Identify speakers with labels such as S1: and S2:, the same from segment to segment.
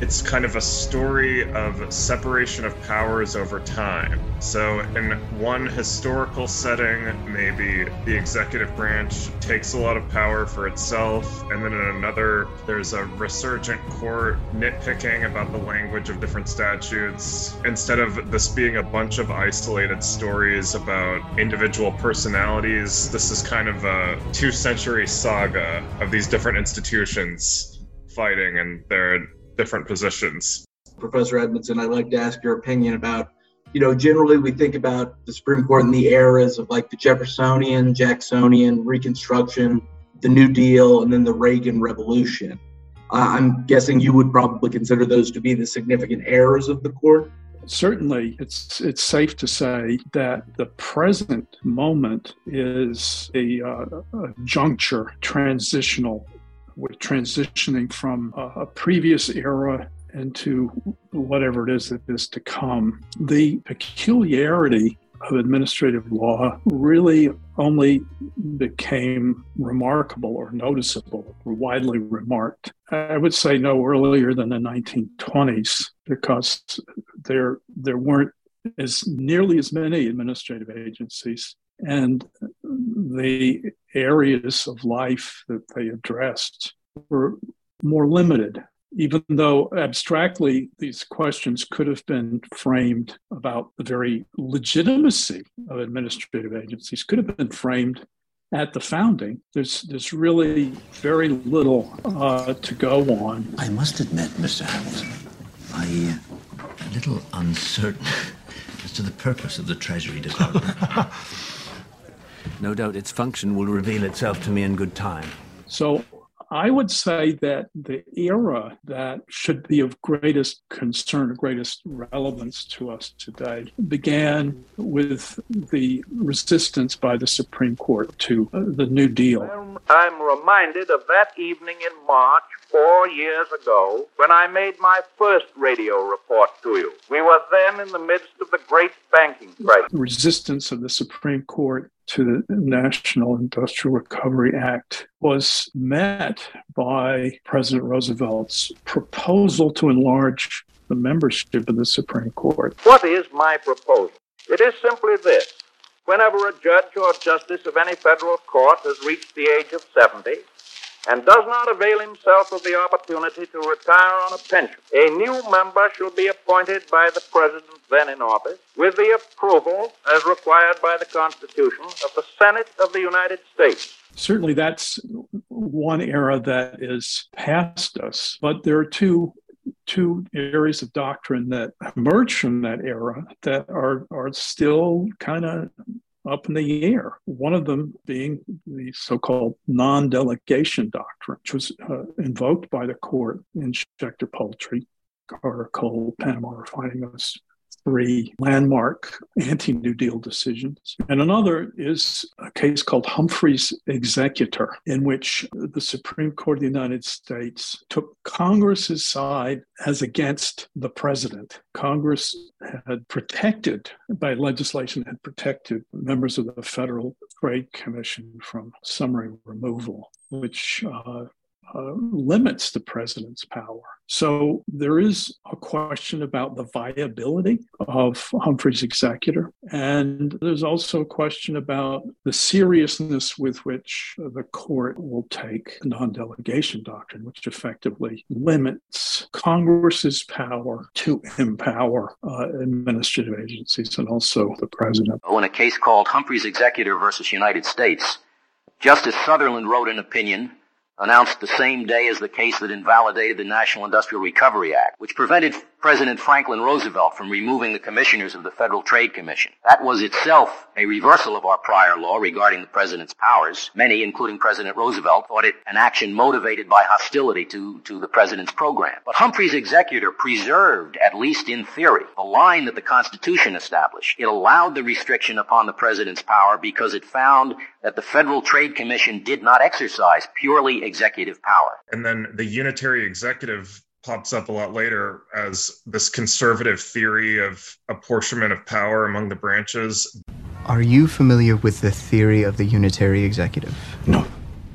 S1: it's kind of a story of separation of powers over time. So, in one historical setting, maybe the executive branch takes a lot of power for itself, and then in another, there's a resurgent court nitpicking about the language of different statutes. Instead of this being a bunch of isolated stories about individual personalities, this is kind of a two century saga of these different institutions fighting and their different positions.
S2: Professor Edmondson, I'd like to ask your opinion about, you know, generally we think about the Supreme Court in the eras of like the Jeffersonian, Jacksonian, Reconstruction, the New Deal, and then the Reagan Revolution. Uh, I'm guessing you would probably consider those to be the significant eras of the court.
S3: Certainly, it's it's safe to say that the present moment is a, uh, a juncture, transitional we're transitioning from a, a previous era into whatever it is that is to come. The peculiarity of administrative law really only became remarkable or noticeable or widely remarked. I would say no earlier than the 1920s because there there weren't as nearly as many administrative agencies and the areas of life that they addressed were more limited, even though abstractly these questions could have been framed about the very legitimacy of administrative agencies, could have been framed at the founding. There's, there's really very little uh, to go on.
S4: I must admit, Mr. Hamilton, I am uh, a little uncertain as to the purpose of the Treasury Department.
S5: No doubt its function will reveal itself to me in good time.
S3: So I would say that the era that should be of greatest concern, greatest relevance to us today, began with the resistance by the Supreme Court to uh, the New Deal.
S6: I'm reminded of that evening in March four years ago when I made my first radio report to you. We were then in the midst of the great banking crisis.
S3: Resistance of the Supreme Court to the National Industrial Recovery Act was met by President Roosevelt's proposal to enlarge the membership of the Supreme Court.
S6: What is my proposal? It is simply this. Whenever a judge or justice of any federal court has reached the age of 70, and does not avail himself of the opportunity to retire on a pension, a new member shall be appointed by the President then in office with the approval, as required by the Constitution, of the Senate of the United States.
S3: Certainly, that's one era that is past us, but there are two two areas of doctrine that emerge from that era that are are still kind of up in the air. One of them being the so called non delegation doctrine, which was uh, invoked by the court in Schechter Poultry, Carter Coal, Panama Refining, those three landmark anti New Deal decisions. And another is a case called Humphrey's Executor, in which the Supreme Court of the United States took Congress's side as against the president. Congress had protected, by legislation, had protected members of the Federal Trade Commission from summary removal, which uh, uh, limits the president's power. So there is a question about the viability of Humphrey's executor. And there's also a question about the seriousness with which the court will take non delegation doctrine, which effectively limits Congress's power to empower uh, administrative agencies and also the president.
S7: In a case called Humphrey's Executor versus United States, Justice Sutherland wrote an opinion announced the same day as the case that invalidated the National Industrial Recovery Act, which prevented President Franklin Roosevelt from removing the commissioners of the Federal Trade Commission. That was itself a reversal of our prior law regarding the president's powers. Many, including President Roosevelt, thought it an action motivated by hostility to, to the president's program. But Humphrey's executor preserved, at least in theory, the line that the Constitution established. It allowed the restriction upon the president's power because it found that the Federal Trade Commission did not exercise purely executive power.
S1: And then the unitary executive pops up a lot later as this conservative theory of apportionment of power among the branches.
S8: Are you familiar with the theory of the unitary executive?
S4: No.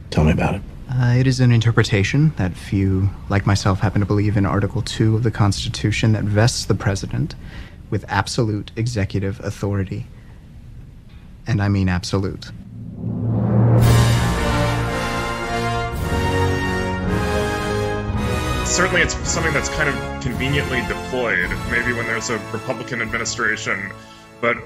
S4: Tell me about it.
S8: Uh, it is an interpretation that few, like myself, happen to believe in Article 2 of the Constitution that vests the president with absolute executive authority. And I mean absolute.
S1: Certainly, it's something that's kind of conveniently deployed, maybe when there's a Republican administration. But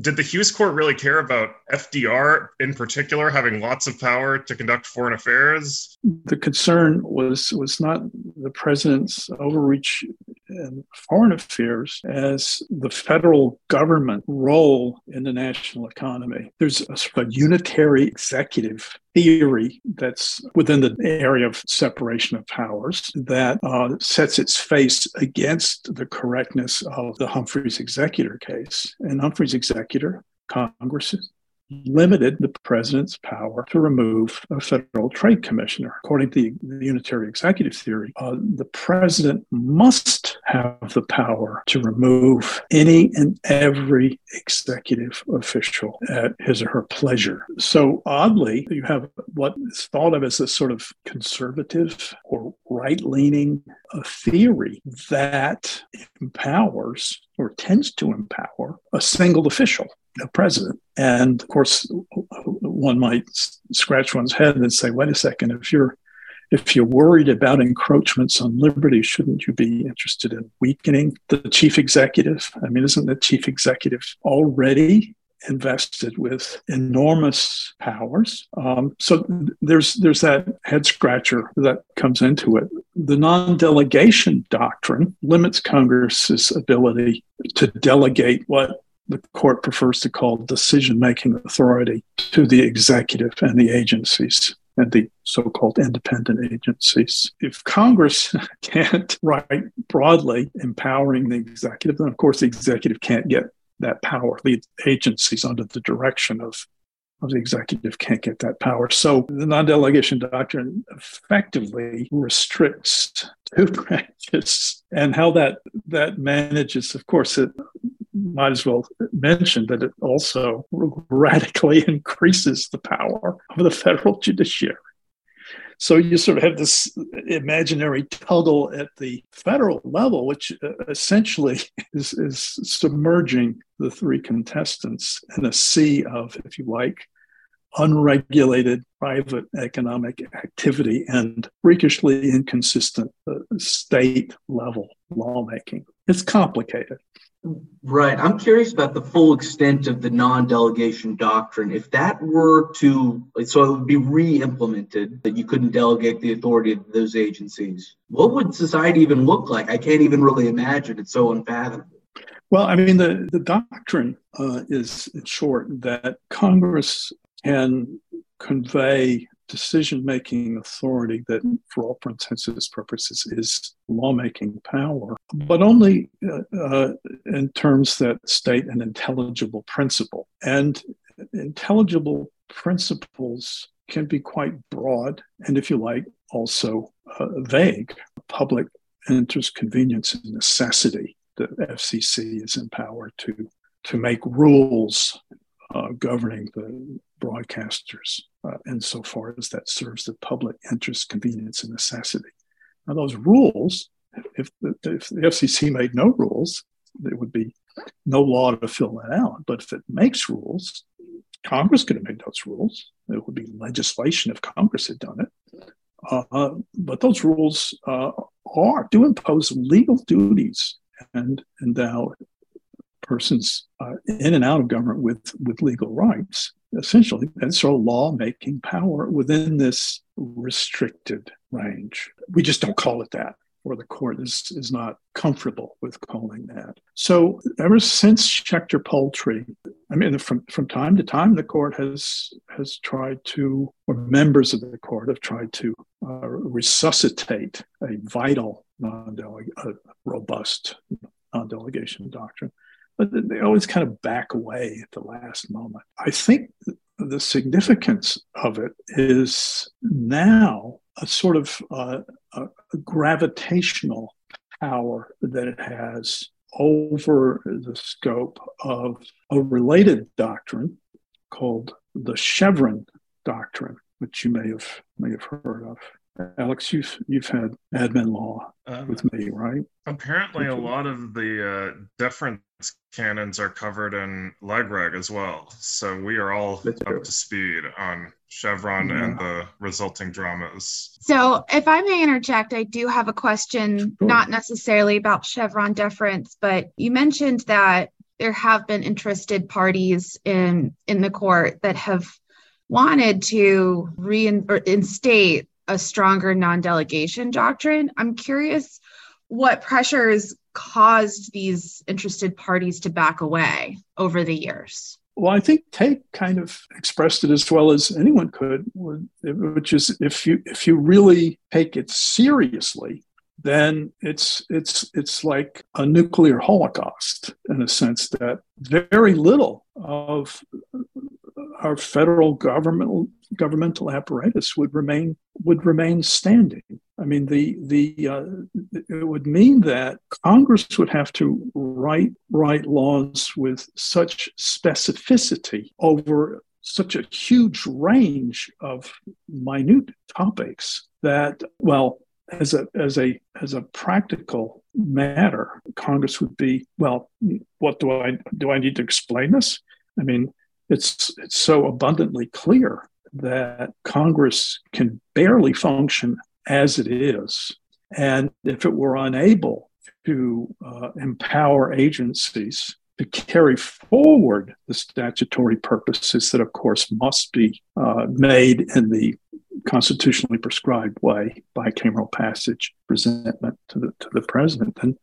S1: did the Hughes Court really care about FDR in particular having lots of power to conduct foreign affairs?
S3: The concern was was not the president's overreach in foreign affairs as the federal government role in the national economy. There's a sort of unitary executive theory that's within the area of separation of powers that uh, sets its face against the correctness of the Humphreys executor case. And Humphreys executor, Congress limited the president's power to remove a federal trade commissioner. According to the, unitary executive theory, uh, the president must have the power to remove any and every executive official at his or her pleasure. So, oddly, you have what is thought of as a sort of conservative or right leaning uh, theory that empowers or tends to empower a single official president. And of course, one might scratch one's head and say, wait a second, if you're if you're worried about encroachments on liberty, shouldn't you be interested in weakening the chief executive? I mean, isn't the chief executive already invested with enormous powers? Um, so there's there's that head scratcher that comes into it. The non-delegation doctrine limits Congress's ability to delegate what the court prefers to call decision making authority to the executive and the agencies and the so called independent agencies. If Congress can't write broadly empowering the executive, then of course the executive can't get that power. The agencies under the direction of of the executive can't get that power. So the non-delegation doctrine effectively restricts two branches and how that that manages. Of course, it might as well mention that it also radically increases the power of the federal judiciary. So you sort of have this imaginary toggle at the federal level, which uh, essentially is, is submerging the three contestants in a sea of, if you like, unregulated private economic activity and freakishly inconsistent uh, state level lawmaking. It's complicated.
S2: Right. I'm curious about the full extent of the non delegation doctrine. If that were to, so it would be re implemented, that you couldn't delegate the authority of those agencies, what would society even look like? I can't even really imagine. It's so unfathomable.
S3: Well, I mean, the, the doctrine uh, is, in short, that Congress can convey decision making authority that, for all intents and purposes, is lawmaking power, but only uh, uh, in terms that state an intelligible principle. And intelligible principles can be quite broad and, if you like, also uh, vague. Public interest, convenience, and necessity. The FCC is empowered to to make rules uh, governing the broadcasters uh, insofar as that serves the public interest, convenience, and necessity. Now, those rules, if the, if the FCC made no rules, there would be no law to fill that out. But if it makes rules, Congress could have made those rules. There would be legislation if Congress had done it. Uh, but those rules uh, are do impose legal duties and endow persons uh, in and out of government with, with legal rights, essentially. And so law making power within this restricted range. We just don't call it that, or the court is, is not comfortable with calling that. So ever since Schechter Poultry, I mean, from, from time to time, the court has has tried to, or members of the court have tried to uh, resuscitate a vital, non-delegate, uh, robust non-delegation doctrine but they always kind of back away at the last moment. I think the significance of it is now a sort of uh, a gravitational power that it has over the scope of a related doctrine called the Chevron doctrine. which you may have may have heard of. Alex, you've you've had admin law um, with me, right?
S1: Apparently, a lot of the uh, deference canons are covered in LegReg as well. So we are all That's up true. to speed on Chevron yeah. and the resulting dramas.
S9: So, if I may interject, I do have a question, sure. not necessarily about Chevron deference, but you mentioned that there have been interested parties in in the court that have wanted to reinstate a stronger non-delegation doctrine. I'm curious what pressures caused these interested parties to back away over the years.
S3: Well, I think Tate kind of expressed it as well as anyone could, which is if you if you really take it seriously, then it's it's it's like a nuclear holocaust in a sense that very little of our federal governmental governmental apparatus would remain would remain standing. I mean, the the uh, it would mean that Congress would have to write write laws with such specificity over such a huge range of minute topics that well as a as a as a practical matter congress would be well what do i do i need to explain this i mean it's it's so abundantly clear that Congress can barely function as it is. And if it were unable to uh, empower agencies to carry forward the statutory purposes that, of course, must be uh, made in the constitutionally prescribed way, bicameral passage, presentment to the, to the president, then,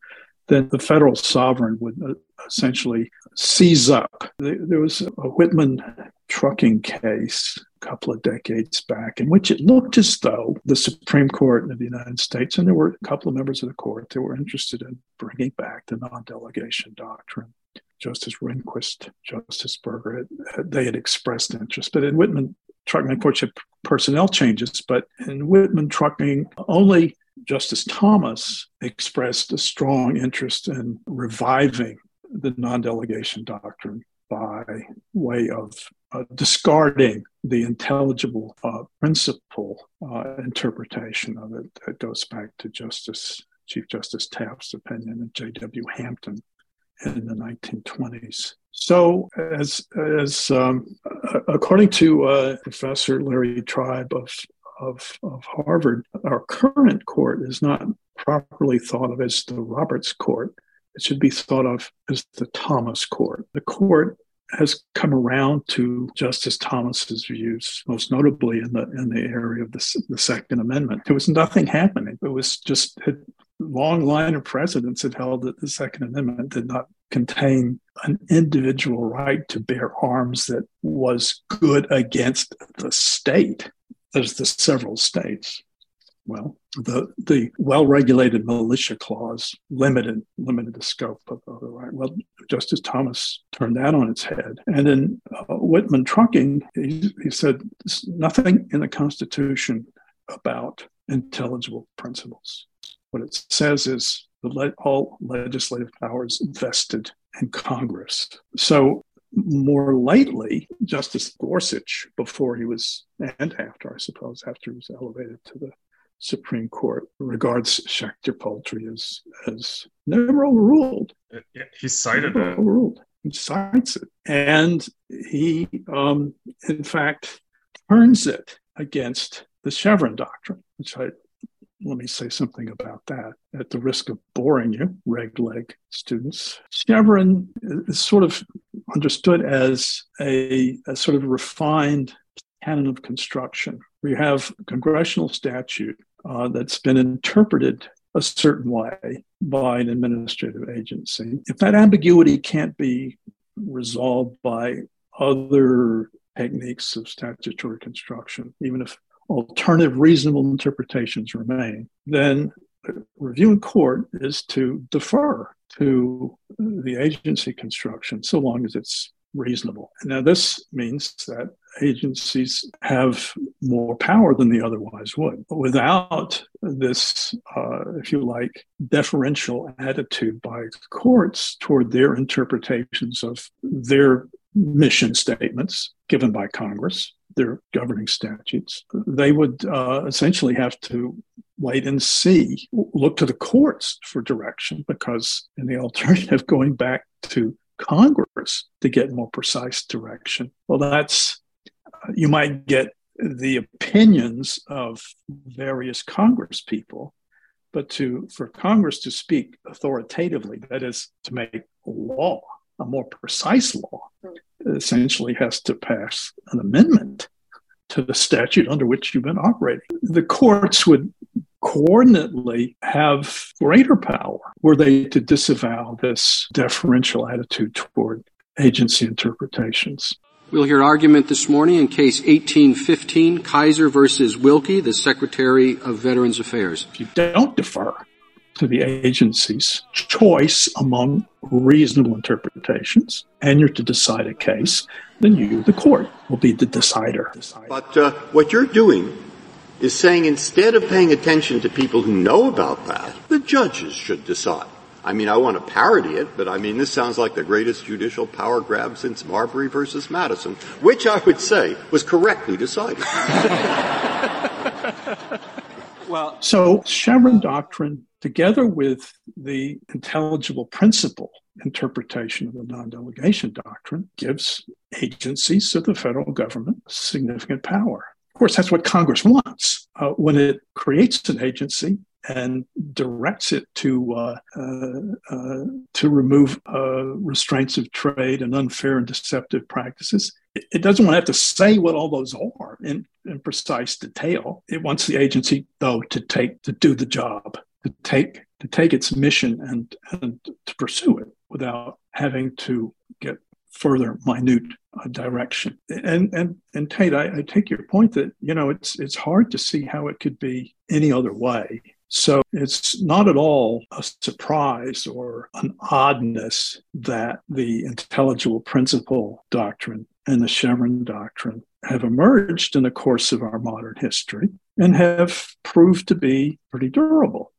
S3: then the federal sovereign would uh, essentially seize up. There was a Whitman trucking case a couple of decades back in which it looked as though the Supreme Court of the United States, and there were a couple of members of the court that were interested in bringing back the non delegation doctrine. Justice Rehnquist, Justice Burger, they had expressed interest. But in Whitman trucking, of course, personnel changes, but in Whitman trucking, only Justice Thomas expressed a strong interest in reviving the non delegation doctrine by way of uh, discarding the intelligible uh, principle uh, interpretation of it that goes back to Justice Chief Justice Taft's opinion and J.W. Hampton in the 1920s. So, as as um, according to uh, Professor Larry Tribe of, of of Harvard, our current court is not properly thought of as the Roberts Court it should be thought of as the Thomas Court. The court has come around to Justice Thomas's views, most notably in the in the area of the, the Second Amendment. There was nothing happening. It was just a long line of precedents had held that the Second Amendment did not contain an individual right to bear arms that was good against the state, as the several states well, the the well-regulated militia clause limited limited the scope of, of the right. Well, Justice Thomas turned that on its head, and in uh, Whitman Trucking, he, he said nothing in the Constitution about intelligible principles. What it says is the le- all legislative powers vested in Congress. So more lately, Justice Gorsuch, before he was, and after, I suppose, after he was elevated to the Supreme Court regards Schechter Poultry as as never overruled.
S1: he cited never
S3: it. Overruled. He cites it, and he, um, in fact, turns it against the Chevron doctrine, which I let me say something about that at the risk of boring you, reg leg students. Chevron is sort of understood as a, a sort of refined canon of construction. We have congressional statute uh, that's been interpreted a certain way by an administrative agency. If that ambiguity can't be resolved by other techniques of statutory construction, even if alternative reasonable interpretations remain, then review in court is to defer to the agency construction so long as it's reasonable. Now, this means that agencies have more power than they otherwise would. Without this, uh, if you like, deferential attitude by courts toward their interpretations of their mission statements given by Congress, their governing statutes. They would uh, essentially have to wait and see, look to the courts for direction, because in the alternative, going back to Congress to get more precise direction. Well, that's, you might get the opinions of various Congress people, but to for Congress to speak authoritatively, that is to make law, a more precise law, essentially has to pass an amendment to the statute under which you've been operating. The courts would coordinately have greater power were they to disavow this deferential attitude toward agency interpretations.
S10: We'll hear argument this morning in case 1815, Kisor versus Wilkie, the Secretary of Veterans Affairs.
S3: If you don't defer to the agency's choice among reasonable interpretations and you're to decide a case, then you, the court, will be the decider.
S11: But uh, what you're doing is saying instead of paying attention to people who know about that, the judges should decide. I mean, I want to parody it, but I mean, this sounds like the greatest judicial power grab since Marbury versus Madison, which I would say was correctly decided.
S3: well, so Chevron doctrine, together with the intelligible principle interpretation of the non-delegation doctrine, gives agencies of the federal government significant power. Of course, that's what Congress wants. Uh, when it creates an agency, and directs it to uh, uh, uh, to remove uh, restraints of trade and unfair and deceptive practices. It, doesn't want to have to say what all those are in precise detail. It wants the agency, though, to take to do the job, to take to take its mission and and to pursue it without having to get further minute uh, direction. And and and Tate, I, I, take your point that you know it's it's hard to see how it could be any other way. So it's not at all a surprise or an oddness that the intelligible principle doctrine and the Chevron doctrine have emerged in the course of our modern history and have proved to be pretty durable.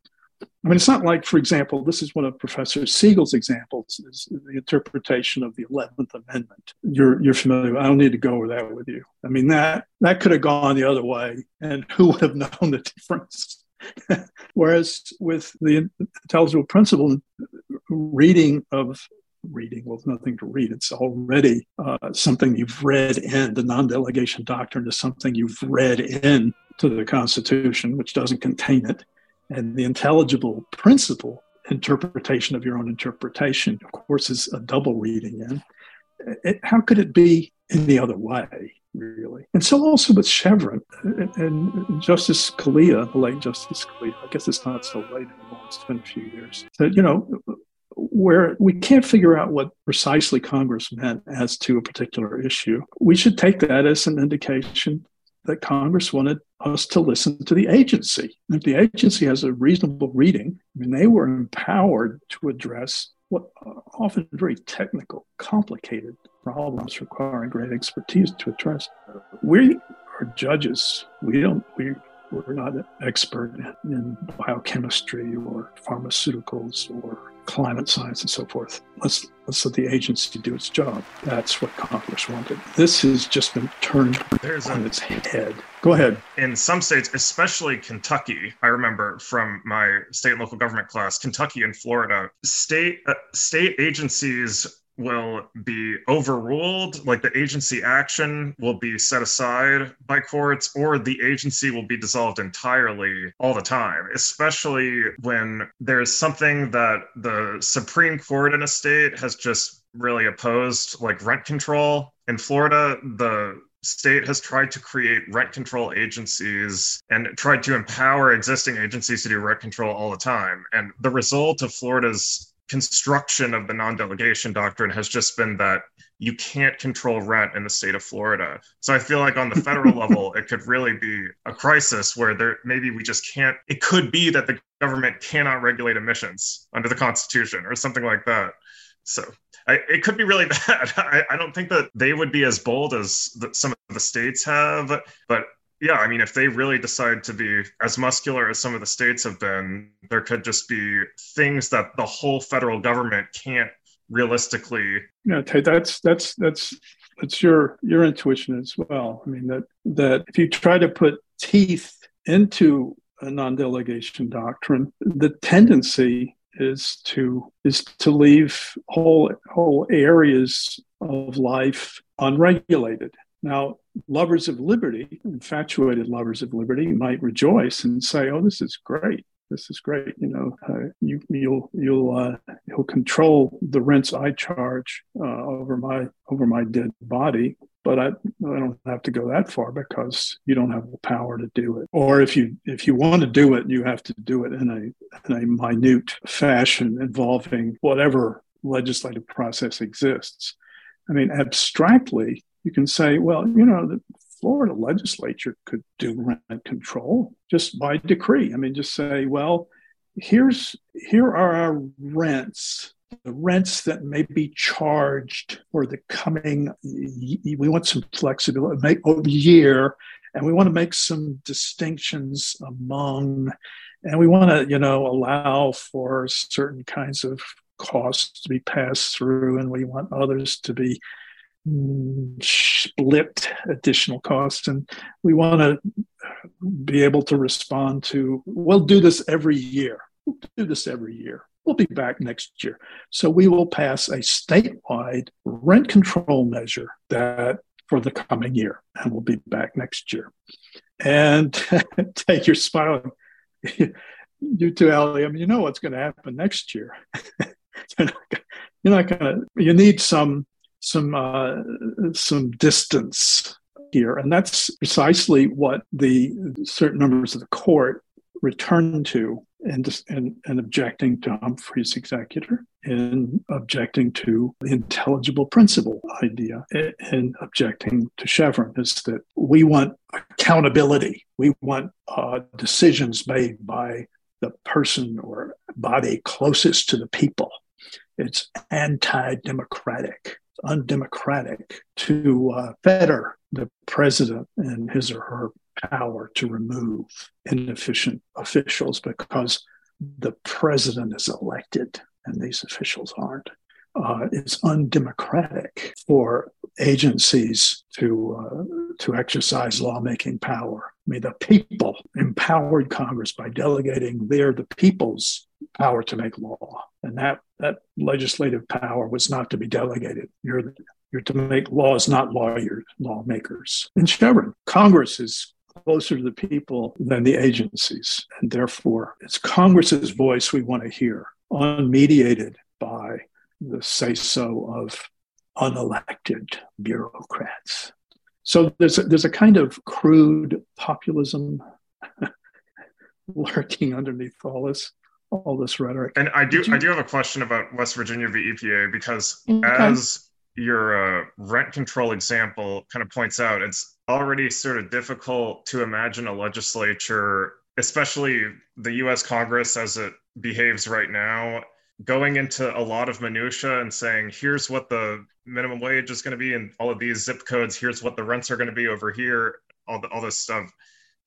S3: I mean, it's not like, for example, this is one of Professor Siegel's examples, is the interpretation of the Eleventh Amendment. You're you're familiar. I don't need to go over that with you. I mean, that that could have gone the other way, and who would have known the difference? Whereas with the intelligible principle, reading of reading, well, nothing to read. It's already uh, something you've read in. The non delegation doctrine is something you've read in to the Constitution, which doesn't contain it. And the intelligible principle interpretation of your own interpretation, of course, is a double reading in. It, how could it be any other way? really. And so also with Chevron and, and Justice Scalia, the late Justice Scalia, I guess it's not so late anymore, it's been a few years, you know, where we can't figure out what precisely Congress meant as to a particular issue, we should take that as an indication that Congress wanted us to listen to the agency. If the agency has a reasonable reading, I mean, they were empowered to address what are often very technical, complicated problems requiring great expertise to address. We are judges. We don't. We we're not an expert in biochemistry or pharmaceuticals or climate science and so forth. Let's let's let the agency do its job. That's what Congress wanted. This has just been turned There's on a, its head. Go ahead.
S1: In some states, especially Kentucky, I remember from my state and local government class, Kentucky and Florida, state uh, state agencies will be overruled, like the agency action will be set aside by courts, or the agency will be dissolved entirely all the time, especially when there's something that the Supreme Court in a state has just really opposed, like rent control. In Florida, the state has tried to create rent control agencies and tried to empower existing agencies to do rent control all the time. And the result of Florida's construction of the non-delegation doctrine has just been that you can't control rent in the state of Florida. So I feel like on the federal level, it could really be a crisis where there maybe we just can't. It could be that the government cannot regulate emissions under the Constitution or something like that. So I, it could be really bad. I, I, don't think that they would be as bold as the, some of the states have, but yeah, I mean, if they really decide to be as muscular as some of the states have been, there could just be things that the whole federal government can't realistically.
S3: Yeah, that's that's that's it's your your intuition as well. I mean that that if you try to put teeth into a non-delegation doctrine, the tendency is to is to leave whole whole areas of life unregulated. Now, lovers of liberty, infatuated lovers of liberty, might rejoice and say, "Oh, this is great this is great. You know, uh, you you'll you'll uh, you'll control the rents I charge uh, over my over my dead body, but I, I don't have to go that far because you don't have the power to do it. Or if you if you want to do it, you have to do it in a in a minute fashion involving whatever legislative process exists. I mean, abstractly, you can say, well, you know, the Florida legislature could do rent control just by decree. I mean, just say, well, here's here are our rents the rents that may be charged for the coming we want some flexibility make over year and we want to make some distinctions among and we want to you know allow for certain kinds of costs to be passed through and we want others to be split additional costs. And we want to be able to respond to we'll do this every year. We'll do this every year. We'll be back next year. So we will pass a statewide rent control measure that for the coming year and we'll be back next year. And Tate your smiling. You too ali i mean you know what's going to happen next year. You're not going to you need some some uh, some distance here, and that's precisely what the certain members of the court returned to and, and, and objecting to Humphrey's executor and objecting to the intelligible principle idea and objecting to Chevron is that we want accountability. We want uh, decisions made by the person or body closest to the people. It's anti democratic undemocratic to uh, fetter the president and his or her power to remove inefficient officials because the president is elected and these officials aren't. Uh, it's undemocratic for agencies to uh, to exercise lawmaking power. I mean, the people empowered Congress by delegating their the people's power to make law, and that that legislative power was not to be delegated. You're you're to make laws, not lawyers, lawmakers. In Chevron, Congress is closer to the people than the agencies, and therefore it's Congress's voice we want to hear, unmediated the say so of unelected bureaucrats. So there's a, there's a kind of crude populism lurking underneath all this all this rhetoric.
S1: And I do you... I do have a question about West Virginia v EPA because okay. as your uh, rent control example kind of points out, it's already sort of difficult to imagine a legislature, especially the U.S. Congress as it behaves right now, going into a lot of minutia and saying, here's what the minimum wage is going to be in all of these zip codes. Here's what the rents are going to be over here. All the, all this stuff.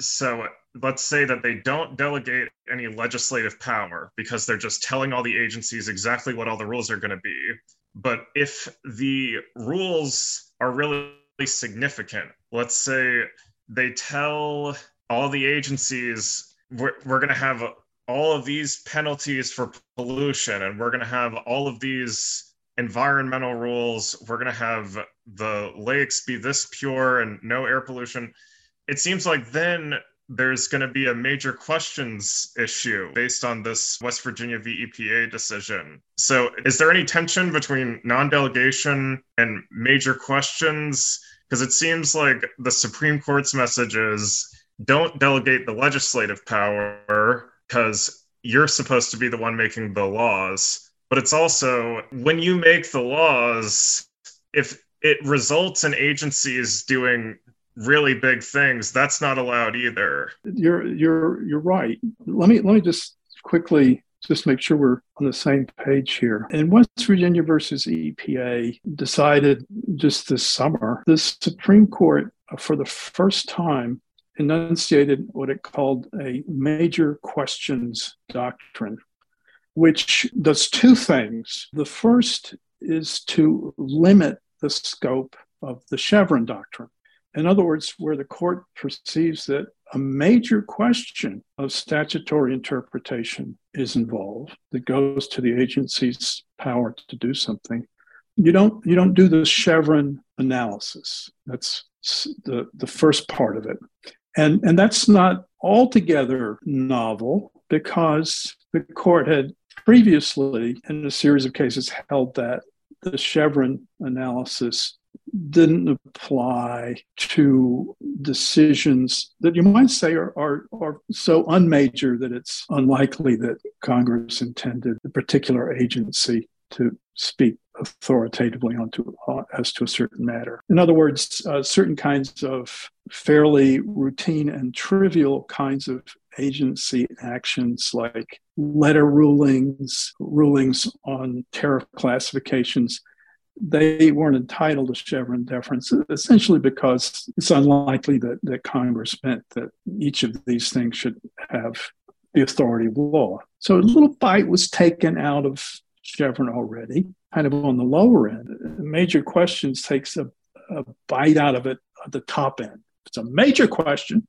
S1: So let's say that they don't delegate any legislative power because they're just telling all the agencies exactly what all the rules are going to be. But if the rules are really significant, let's say they tell all the agencies we're, we're going to have all of these penalties for pollution and we're going to have all of these environmental rules we're going to have the lakes be this pure and no air pollution it seems like then there's going to be a major questions issue based on this West Virginia v. EPA decision. So, is there any tension between non delegation and major questions? Because it seems like the Supreme Court's message is don't delegate the legislative power because you're supposed to be the one making the laws. But it's also when you make the laws, if it results in agencies doing really big things, that's not allowed either.
S3: You're you're you're right. Let me let me just quickly just make sure we're on the same page here. In West Virginia versus EPA decided just this summer, the Supreme Court uh, for the first time enunciated what it called a major questions doctrine, which does two things. The first is to limit the scope of the Chevron doctrine. In other words, where the court perceives that a major question of statutory interpretation is involved that goes to the agency's power to do something, you don't you don't do the Chevron analysis. That's the the first part of it, and and that's not altogether novel because the court had previously, in a series of cases, held that the Chevron analysis didn't apply to decisions that you might say are, are, are so unmajor that it's unlikely that Congress intended the particular agency to speak authoritatively onto uh, as to a certain matter. In other words, uh, certain kinds of fairly routine and trivial kinds of agency actions like letter rulings, rulings on tariff classifications, they weren't entitled to Chevron deference, essentially because it's unlikely that, that Congress meant that each of these things should have the authority of law. So a little bite was taken out of Chevron already, kind of on the lower end. Major questions takes a, a bite out of it at the top end. It's a major question,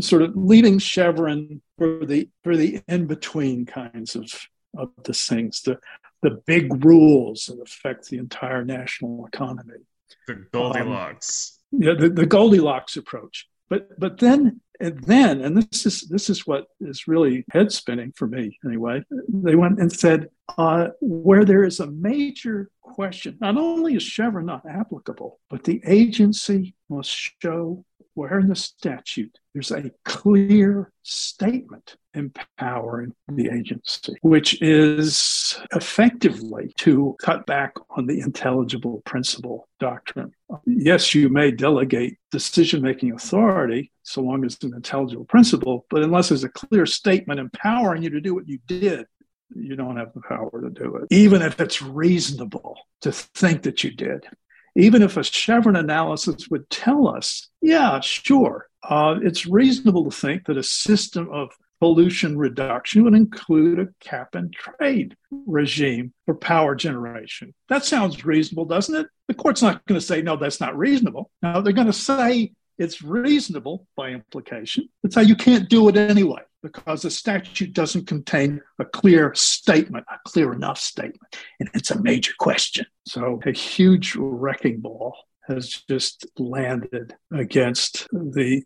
S3: sort of leaving Chevron for the for the in between kinds of of the things, the the big rules that affect the entire national economy.
S1: The Goldilocks.
S3: Um, yeah, the, the Goldilocks approach. But but then and then, and this is this is what is really head spinning for me anyway. They went and said uh, where there is a major question, not only is Chevron not applicable, but the agency must show where in the statute there's a clear statement empowering the agency, which is effectively to cut back on the intelligible principle doctrine. Yes, you may delegate decision making authority so long as it's an intelligible principle, but unless there's a clear statement empowering you to do what you did, you don't have the power to do it, even if it's reasonable to think that you did even if a Chevron analysis would tell us, yeah, sure, uh, it's reasonable to think that a system of pollution reduction would include a cap and trade regime for power generation. That sounds reasonable, doesn't it? The court's not going to say, no, that's not reasonable. Now, they're going to say it's reasonable by implication. That's how you can't do it anyway because the statute doesn't contain a clear statement, a clear enough statement. And it's a major question. So a huge wrecking ball has just landed against the,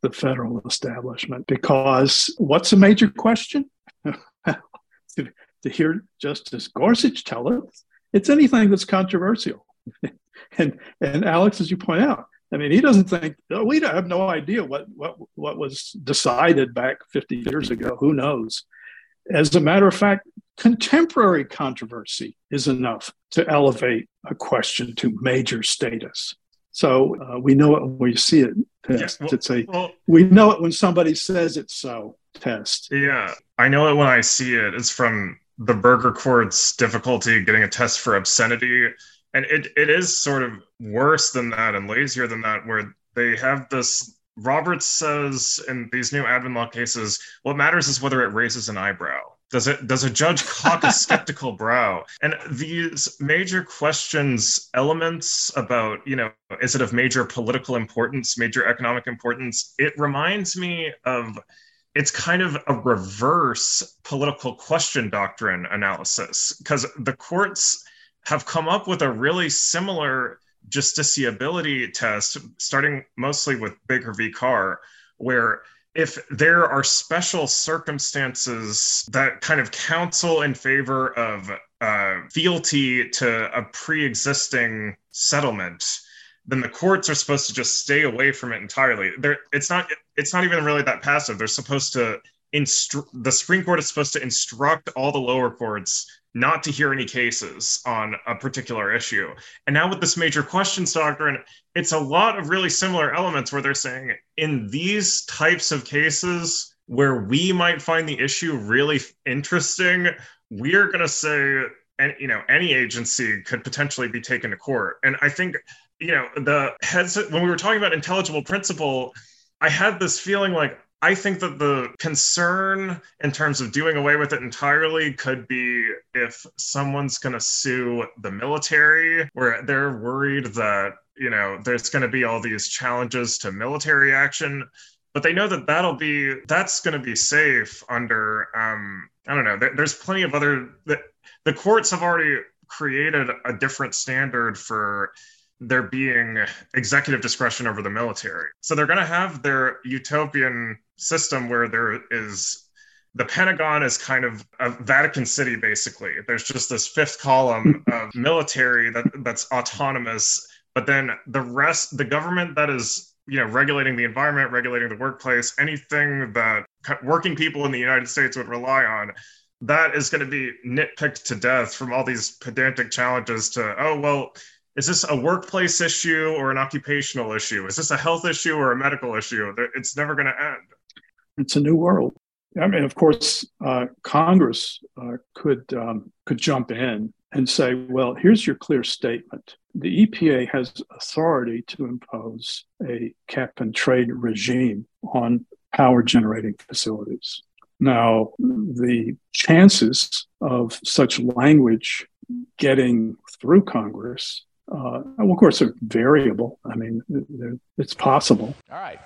S3: the federal establishment because what's a major question? to, to hear Justice Gorsuch tell us, it's anything that's controversial. and, and Alex, as you point out, I mean, he doesn't think oh, we have no idea what what what was decided back 50 years ago. Who knows? As a matter of fact, contemporary controversy is enough to elevate a question to major status. So uh, we know it when we see it. Test. Yeah, well, it's a well, we know it when somebody says it's so. Test.
S1: Yeah, I know it when I see it. It's from the Burger Court's difficulty getting a test for obscenity and it, it is sort of worse than that and lazier than that where they have this roberts says in these new admin law cases what matters is whether it raises an eyebrow. Does it does a judge cock a skeptical brow? And these major questions elements about you know is it of major political importance major economic importance? It reminds me of it's kind of a reverse political question doctrine analysis because the courts have come up with a really similar justiciability test, starting mostly with Baker v. Carr, where if there are special circumstances that kind of counsel in favor of uh, fealty to a pre existing settlement, then the courts are supposed to just stay away from it entirely. There, it's not. It's not even really that passive. They're supposed to instru- The Supreme Court is supposed to instruct all the lower courts not to hear any cases on a particular issue. And now with this major questions doctrine, it's a lot of really similar elements where they're saying in these types of cases where we might find the issue really interesting, we're going to say and you know any agency could potentially be taken to court. And I think you know the heads when we were talking about intelligible principle, I had this feeling like I think that the concern in terms of doing away with it entirely could be if someone's going to sue the military, where they're worried that you know, there's going to be all these challenges to military action, but they know that that'll be that's going to be safe under um, I don't know. There, there's plenty of other the, the courts have already created a different standard for there being executive discretion over the military. So they're going to have their utopian system where there is the Pentagon is kind of a Vatican City, basically. There's just this fifth column of military that that's autonomous, but then the rest, the government that is you know regulating the environment, regulating the workplace, anything that working people in the United States would rely on. That is going to be nitpicked to death from all these pedantic challenges to, oh, well, is this a workplace issue or an occupational issue? Is this a health issue or a medical issue? It's never going to end.
S3: It's a new world. I mean, of course, uh, Congress uh, could um, could jump in and say, "Well, here's your clear statement. The EPA has authority to impose a cap and trade regime on power generating facilities." Now, the chances of such language getting through Congress, uh, well, of course, are variable. I mean, it's possible.
S12: All right.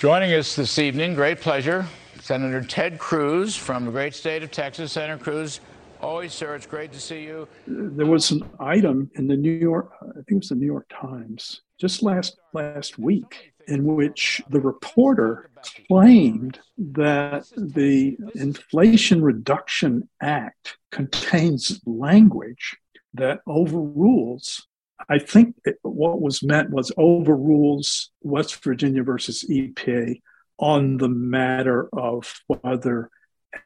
S12: Joining us this evening, great pleasure, Senator Ted Cruz from the great state of Texas. Senator Cruz, always, sir, it's great to see you.
S3: There was an item in the New York, I think it was the New York Times, just last last week, in which the reporter claimed that the Inflation Reduction Act contains language that overrules I think what was meant was overrules West Virginia versus EPA on the matter of whether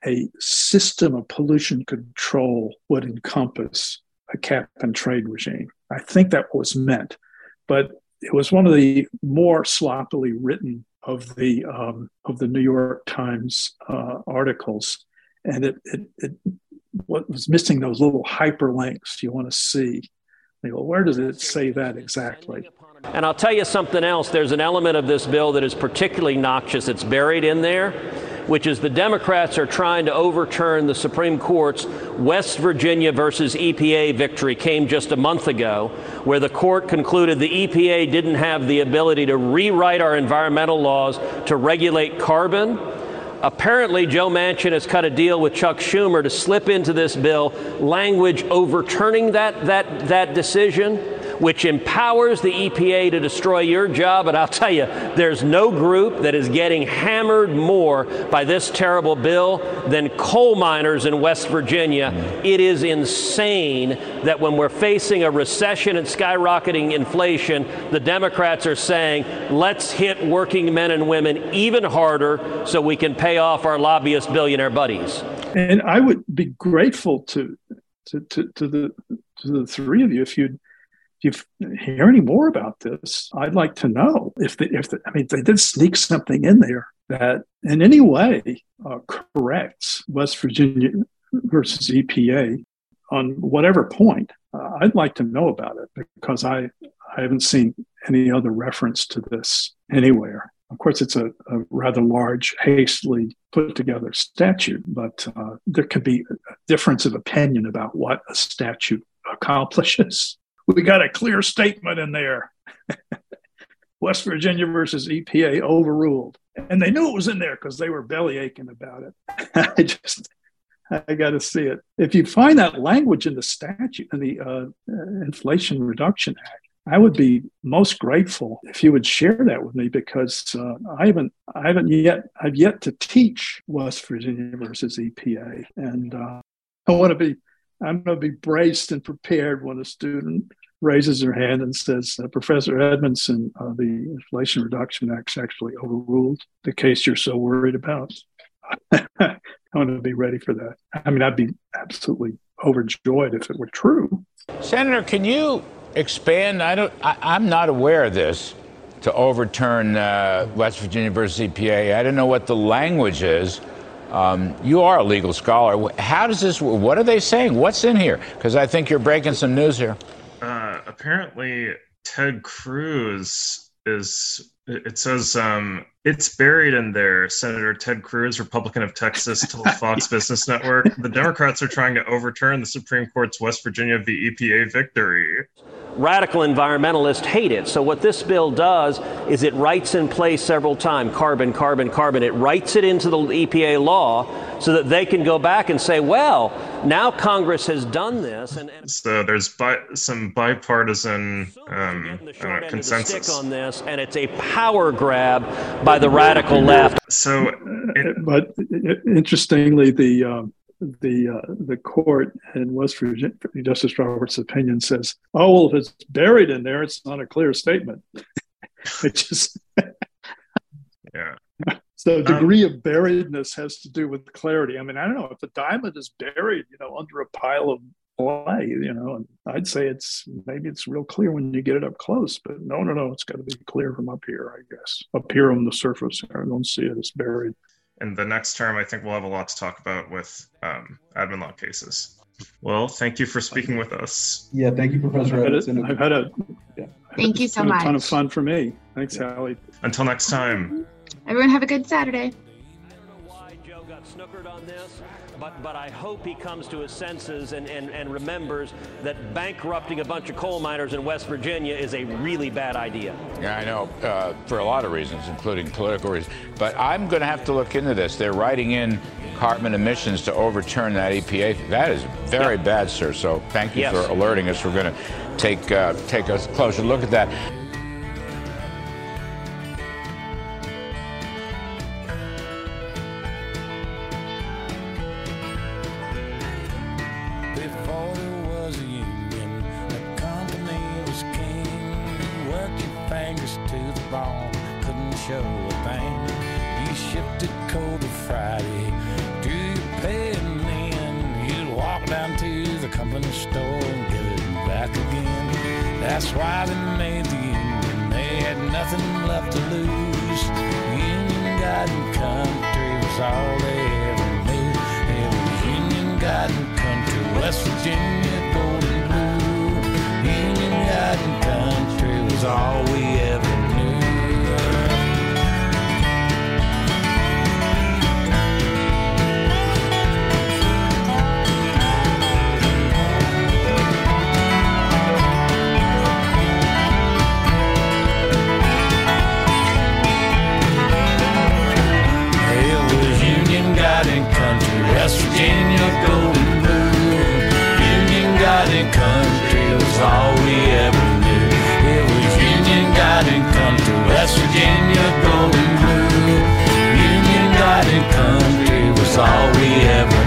S3: a system of pollution control would encompass a cap and trade regime. I think that was meant, but it was one of the more sloppily written of the um, of the New York Times uh, articles, and it, it, it what was missing those little hyperlinks you want to see. They go, where does it say that exactly?
S13: And I'll tell you something else. There's an element of this bill that is particularly noxious. It's buried in there, which is the Democrats are trying to overturn the Supreme Court's West Virginia versus EPA victory came just a month ago, where the court concluded the EPA didn't have the ability to rewrite our environmental laws to regulate carbon Apparently, Joe Manchin has cut a deal with Chuck Schumer to slip into this bill. Language overturning that, that, that decision which empowers the EPA to destroy your job. And I'll tell you, there's no group that is getting hammered more by this terrible bill than coal miners in West Virginia. It is insane that when we're facing a recession and skyrocketing inflation, the Democrats are saying, let's hit working men and women even harder so we can pay off our lobbyist billionaire buddies.
S3: And I would be grateful to to, to, to the to the three of you if you'd you hear any more about this, I'd like to know if the, if I mean they did sneak something in there that in any way uh, corrects West Virginia versus EPA on whatever point. Uh, I'd like to know about it because I I haven't seen any other reference to this anywhere. Of course, it's a, a rather large, hastily put together statute, but uh, there could be a difference of opinion about what a statute accomplishes we got a clear statement in there. West Virginia versus EPA overruled. And they knew it was in there because they were belly aching about it. I just, I got to see it. If you find that language in the statute, in the uh, Inflation Reduction Act, I would be most grateful if you would share that with me because uh, I haven't, I haven't yet, I've yet to teach West Virginia versus EPA, and uh, I want to be I'm going to be braced and prepared when a student raises their hand and says, uh, Professor Edmondson, uh, the Inflation Reduction Act actually overruled the case you're so worried about. I want to be ready for that. I mean, I'd be absolutely overjoyed if it were true.
S12: Senator, can you expand? I don't. I, am not aware of this to overturn uh, West Virginia versus EPA. I don't know what the language is. Um, you are a legal scholar. How does this? What are they saying? What's in here? Because I think you're breaking some news here.
S1: Uh, apparently, Ted Cruz is. It says um, it's buried in there. Senator Ted Cruz, Republican of Texas, told Fox Business Network the Democrats are trying to overturn the Supreme Court's West Virginia v. EPA victory.
S13: radical environmentalists hate it. So what this bill does is it writes in place several times carbon, carbon, carbon. It writes it into the EPA law so that they can go back and say, well, now Congress has done this. And, and
S1: so there's bi- some bipartisan um, uh, consensus
S13: on this, and it's a power grab by the radical left.
S1: So,
S3: it, but interestingly, the uh, the uh, the court in West Virginia, Justice Roberts' opinion says, "Oh well, if it's buried in there, it's not a clear statement." it just
S1: yeah.
S3: So degree um, of buriedness has to do with clarity. I mean, I don't know if a diamond is buried, you know, under a pile of clay, you know, and I'd say it's maybe it's real clear when you get it up close, but no, no, no, it's got to be clear from up here, I guess. Up here on the surface, I don't see it. It's buried.
S1: And the next term, I think we'll have a lot to talk about with um, admin law cases. Well, thank you for speaking with us.
S2: Yeah, thank you, Professor.
S3: I've had a, I've had a yeah,
S9: thank you so much.
S3: A ton of fun for me. Thanks, Hallie.
S1: Until next time.
S9: Everyone have a good Saturday.
S13: snookered on this, but, but I hope he comes to his senses and, and, and remembers that bankrupting a bunch of coal miners in West Virginia is a really bad idea.
S12: Yeah, I know, uh, for a lot of reasons, including political reasons. But I'm going to have to look into this. They're writing in carbon emissions to overturn that EPA. That is very yep. bad, sir. So thank you yes. for alerting us. We're going to take, uh, take a closer look at that.
S14: that made the Union, they had nothing left to lose. Union guiding country was all they ever knew. It was Union guiding country, West Virginia golden blue. Union guiding country was all we ever Virginia golden blue. Union guided country was all we ever knew. It was Union guided country, West Virginia golden blue. Union guided country was all we ever